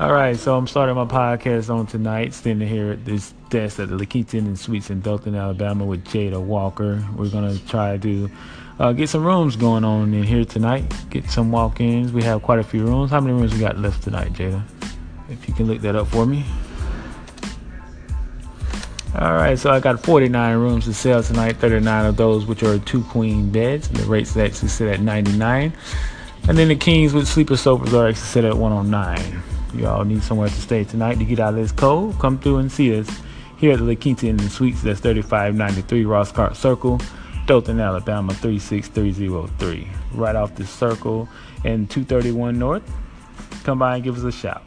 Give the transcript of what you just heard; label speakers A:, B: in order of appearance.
A: All right, so I'm starting my podcast on tonight, standing here at this desk at the La Quinta Inn and Suites in Dothan, Alabama, with Jada Walker. We're gonna try to uh, get some rooms going on in here tonight. Get some walk-ins. We have quite a few rooms. How many rooms we got left tonight, Jada? If you can look that up for me. All right, so I got 49 rooms to sell tonight. 39 of those, which are two queen beds. The rates actually sit at 99, and then the kings with sleeper sofas are actually set at 109 you all need somewhere to stay tonight to get out of this cold, come through and see us here at the La Quinta Inn and Suites. That's 3593 Ross Clark Circle, Dothan, Alabama 36303. Right off the circle and 231 North. Come by and give us a shout.